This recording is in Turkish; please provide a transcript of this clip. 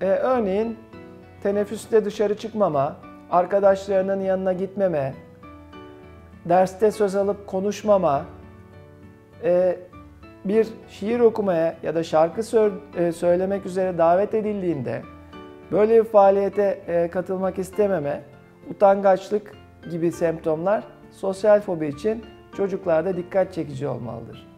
E, örneğin teneffüste dışarı çıkmama, arkadaşlarının yanına gitmeme, derste söz alıp konuşmama, e, bir şiir okumaya ya da şarkı sö- e, söylemek üzere davet edildiğinde böyle bir faaliyete e, katılmak istememe, utangaçlık gibi semptomlar sosyal fobi için çocuklarda dikkat çekici olmalıdır.